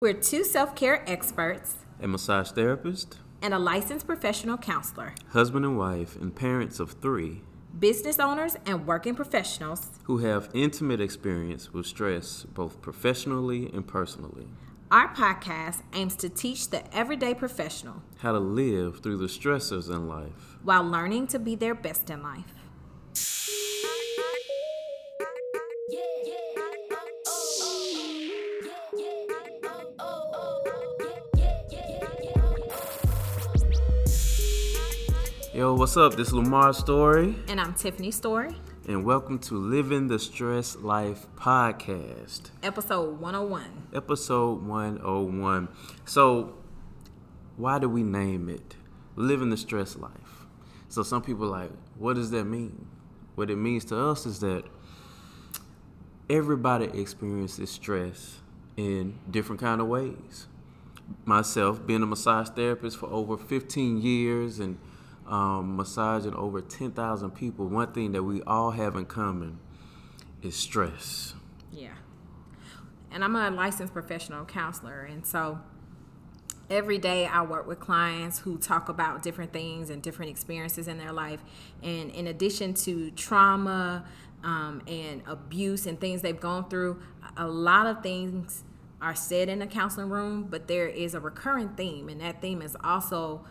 We're two self care experts a massage therapist, and a licensed professional counselor, husband and wife, and parents of three business owners and working professionals who have intimate experience with stress both professionally and personally. Our podcast aims to teach the everyday professional How to live through the stressors in life. while learning to be their best in life. Yo, what's up? This is Lamar Story, And I'm Tiffany Story, and welcome to Living the Stress Life podcast, episode 101. episode 101. So, why do we name it Living the Stress Life? So, some people are like, what does that mean? What it means to us is that everybody experiences stress in different kind of ways. Myself, being a massage therapist for over 15 years and um, massaging over 10,000 people, one thing that we all have in common is stress. Yeah. And I'm a licensed professional counselor. And so every day I work with clients who talk about different things and different experiences in their life. And in addition to trauma um, and abuse and things they've gone through, a lot of things are said in the counseling room, but there is a recurring theme. And that theme is also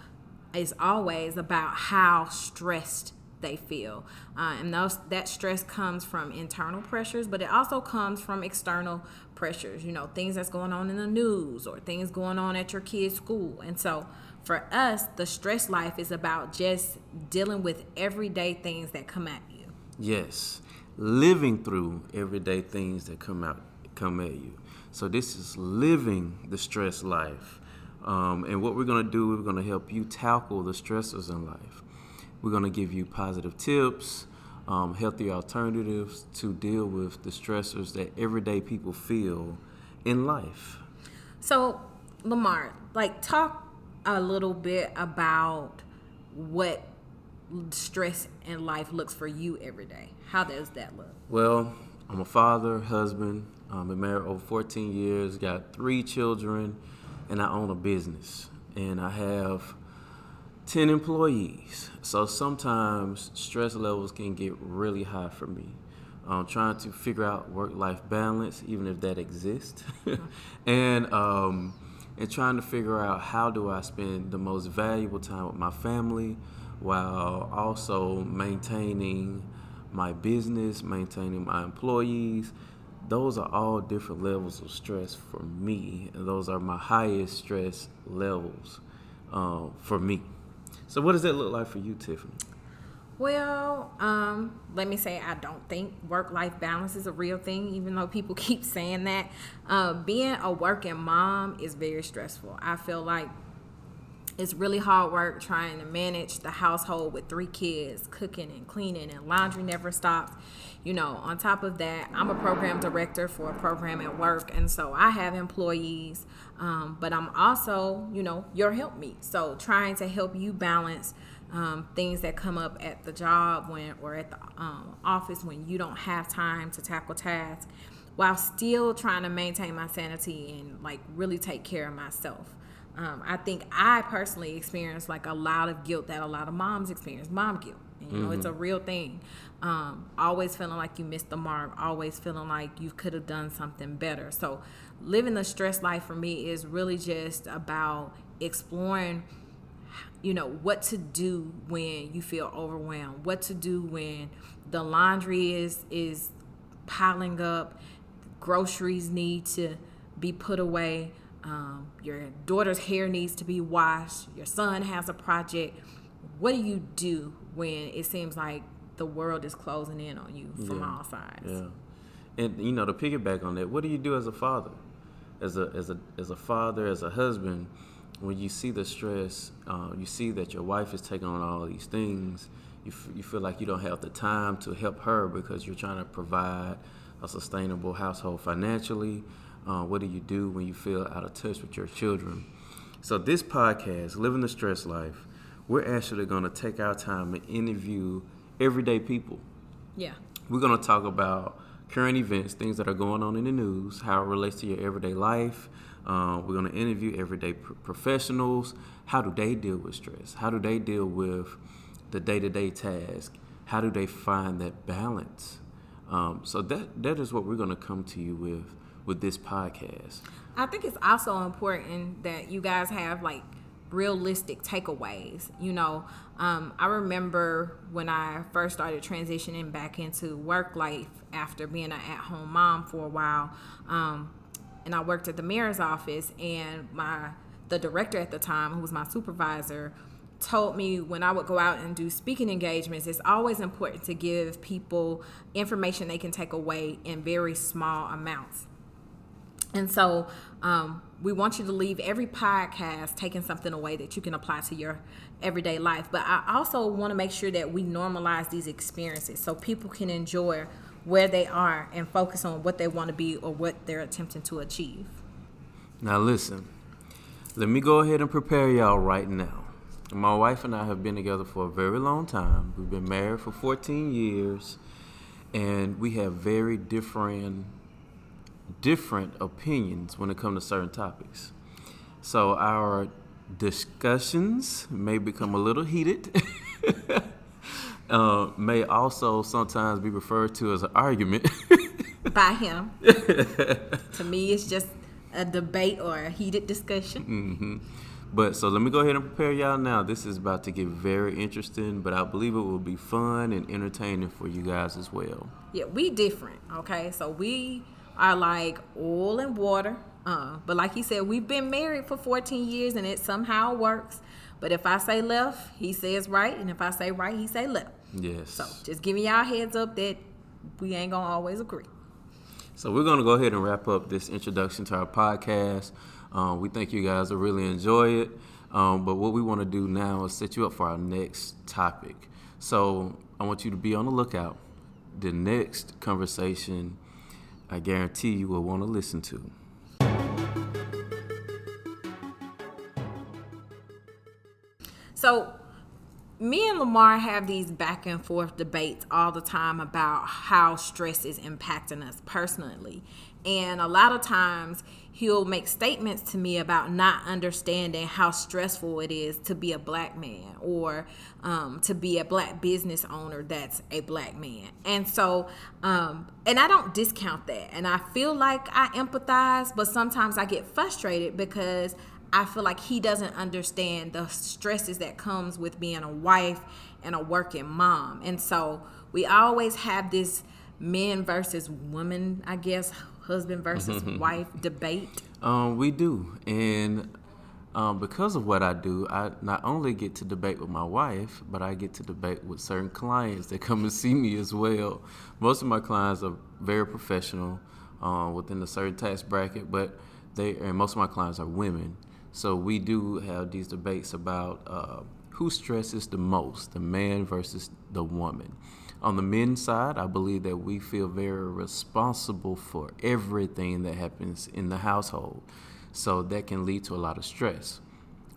is always about how stressed they feel uh, and those that stress comes from internal pressures but it also comes from external pressures you know things that's going on in the news or things going on at your kids school and so for us the stress life is about just dealing with everyday things that come at you Yes, living through everyday things that come out come at you. So this is living the stress life. Um, and what we're going to do, we're going to help you tackle the stressors in life. We're going to give you positive tips, um, healthy alternatives to deal with the stressors that everyday people feel in life. So, Lamar, like talk a little bit about what stress in life looks for you every day. How does that look? Well, I'm a father, husband. Um, been married over 14 years, got three children, and I own a business. And I have 10 employees. So sometimes stress levels can get really high for me. Um, trying to figure out work-life balance, even if that exists, and um, and trying to figure out how do I spend the most valuable time with my family, while also maintaining my business, maintaining my employees. Those are all different levels of stress for me, and those are my highest stress levels um, for me. So, what does that look like for you, Tiffany? Well, um, let me say I don't think work life balance is a real thing, even though people keep saying that. Uh, being a working mom is very stressful. I feel like it's really hard work trying to manage the household with three kids, cooking and cleaning, and laundry never stops. You know, on top of that, I'm a program director for a program at work, and so I have employees, um, but I'm also, you know, your helpmeet. So trying to help you balance um, things that come up at the job when or at the um, office when you don't have time to tackle tasks, while still trying to maintain my sanity and like really take care of myself. Um, I think I personally experience like a lot of guilt that a lot of moms experience, mom guilt. You know, it's a real thing. Um, always feeling like you missed the mark, always feeling like you could have done something better. So, living the stress life for me is really just about exploring, you know, what to do when you feel overwhelmed, what to do when the laundry is is piling up, groceries need to be put away um, your daughter's hair needs to be washed, your son has a project. What do you do when it seems like the world is closing in on you from Yeah. all sides? Yeah, and you know to piggyback on that, what do you do as a father, as a as a as a father, as a husband, when you see the stress, uh, you see that your wife is taking on all these things, you f- you feel like you don't have the time to help her because you're trying to provide a sustainable household financially. Uh, what do you do when you feel out of touch with your children? So this podcast, Living the Stress Life, we're actually going to take our time and interview everyday people. Yeah. We're going to talk about current events, things that are going on in the news, how it relates to your everyday life, Uh, we're going to interview everyday pr- professionals. How do they deal with stress? How do they deal with the day to day task? How do they find that balance? Um, so that that is what we're going to come to you with with this podcast. I think it's also important that you guys have like realistic takeaways. You know, um, I remember when I first started transitioning back into work life after being an at home mom for a while. Um, and I worked at the mayor's office, and my the director at the time, who was my supervisor, told me when I would go out and do speaking engagements, it's always important to give people information they can take away in very small amounts. And so um, we want you to leave every podcast taking something away that you can apply to your everyday life. But I also want to make sure that we normalize these experiences so people can enjoy where they are and focus on what they want to be or what they're attempting to achieve. Now, listen, let me go ahead and prepare y'all right now. My wife and I have been together for a very long time. We've been married for 14 years, and we have very different different opinions when it comes to certain topics. So our discussions may become a little heated. uh, may also sometimes be referred to as an argument. By him. to me, it's just a debate or a heated discussion. Mm-hmm. But so let me go ahead and prepare y'all now. This is about to get very interesting, but I believe it will be fun and entertaining for you guys as well. Yeah, we different, okay? So we are like oil and water. Uh, but like he said, we've been married for 14 years and it somehow works. But if I say left, he says right, and if I say right, he say left. Yes. So just giving y'all heads up that we ain't gonna always agree. So we're gonna go ahead and wrap up this introduction to our podcast. Um, we think you guys will really enjoy it. Um, but what we want to do now is set you up for our next topic. So I want you to be on the lookout. The next conversation I guarantee you will want to listen to. So, me and Lamar have these back and forth debates all the time about how stress is impacting us personally. And a lot of times he'll make statements to me about not understanding how stressful it is to be a black man or um, to be a black business owner that's a black man. And so, um, and I don't discount that. And I feel like I empathize, but sometimes I get frustrated because I feel like he doesn't understand the stresses that comes with being a wife and a working mom. And so we always have this men versus women, I guess, husband versus wife debate? Um, we do, and um, because of what I do, I not only get to debate with my wife, but I get to debate with certain clients that come and see me as well. Most of my clients are very professional uh, within a certain tax bracket, but they and most of my clients are women. So we do have these debates about uh, who stresses the most, the man versus the woman. On the men's side, I believe that we feel very responsible for everything that happens in the household. So that can lead to a lot of stress.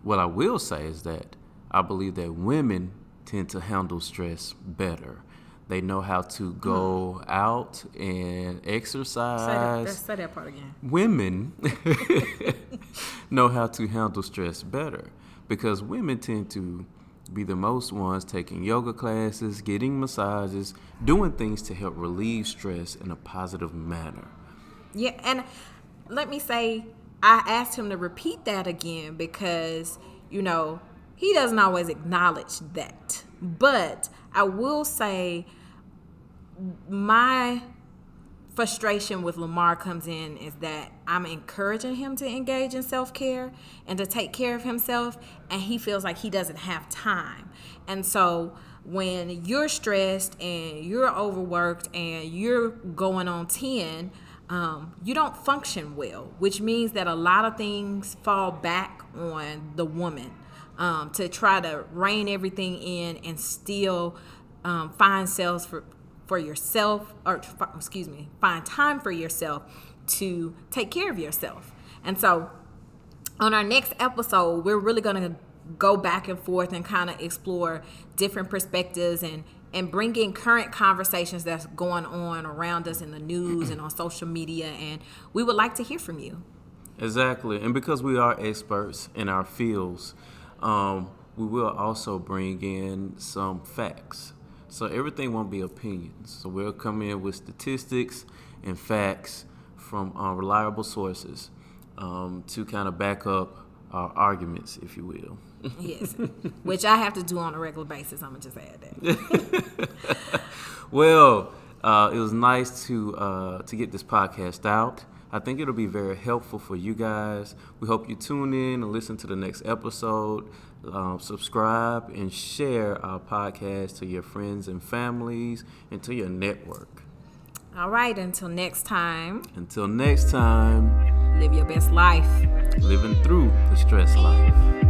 What I will say is that I believe that women tend to handle stress better. They know how to go mm. out and exercise. Say that, say that part again. Women know how to handle stress better because women tend to be the most ones taking yoga classes, getting massages, doing things to help relieve stress in a positive manner. Yeah, and let me say, I asked him to repeat that again because, you know, he doesn't always acknowledge that. But I will say, my frustration with Lamar comes in is that I'm encouraging him to engage in self care and to take care of himself, and he feels like he doesn't have time. And so when you're stressed and you're overworked and you're going on 10, um, you don't function well, which means that a lot of things fall back on the woman um, to try to rein everything in and still um, find sales for for yourself, or excuse me, find time for yourself to take care of yourself. And so, on our next episode, we're really going to go back and forth and kind of explore different perspectives and and bring in current conversations that's going on around us in the news and on social media and we would like to hear from you Exactly. And because we are experts in our fields, um, we will also bring in some facts. So everything won't be opinions. So we'll come in with statistics and facts from uh, reliable sources um, to kind of back up our arguments, if you will. yes, which I have to do on a regular basis. I'm gonna just add that. well, uh, it was nice to uh, to get this podcast out. I think it'll be very helpful for you guys. We hope you tune in and listen to the next episode. Um, subscribe and share our podcast to your friends and families and to your network. All right, until next time. Until next time, live your best life. Living through the stress life.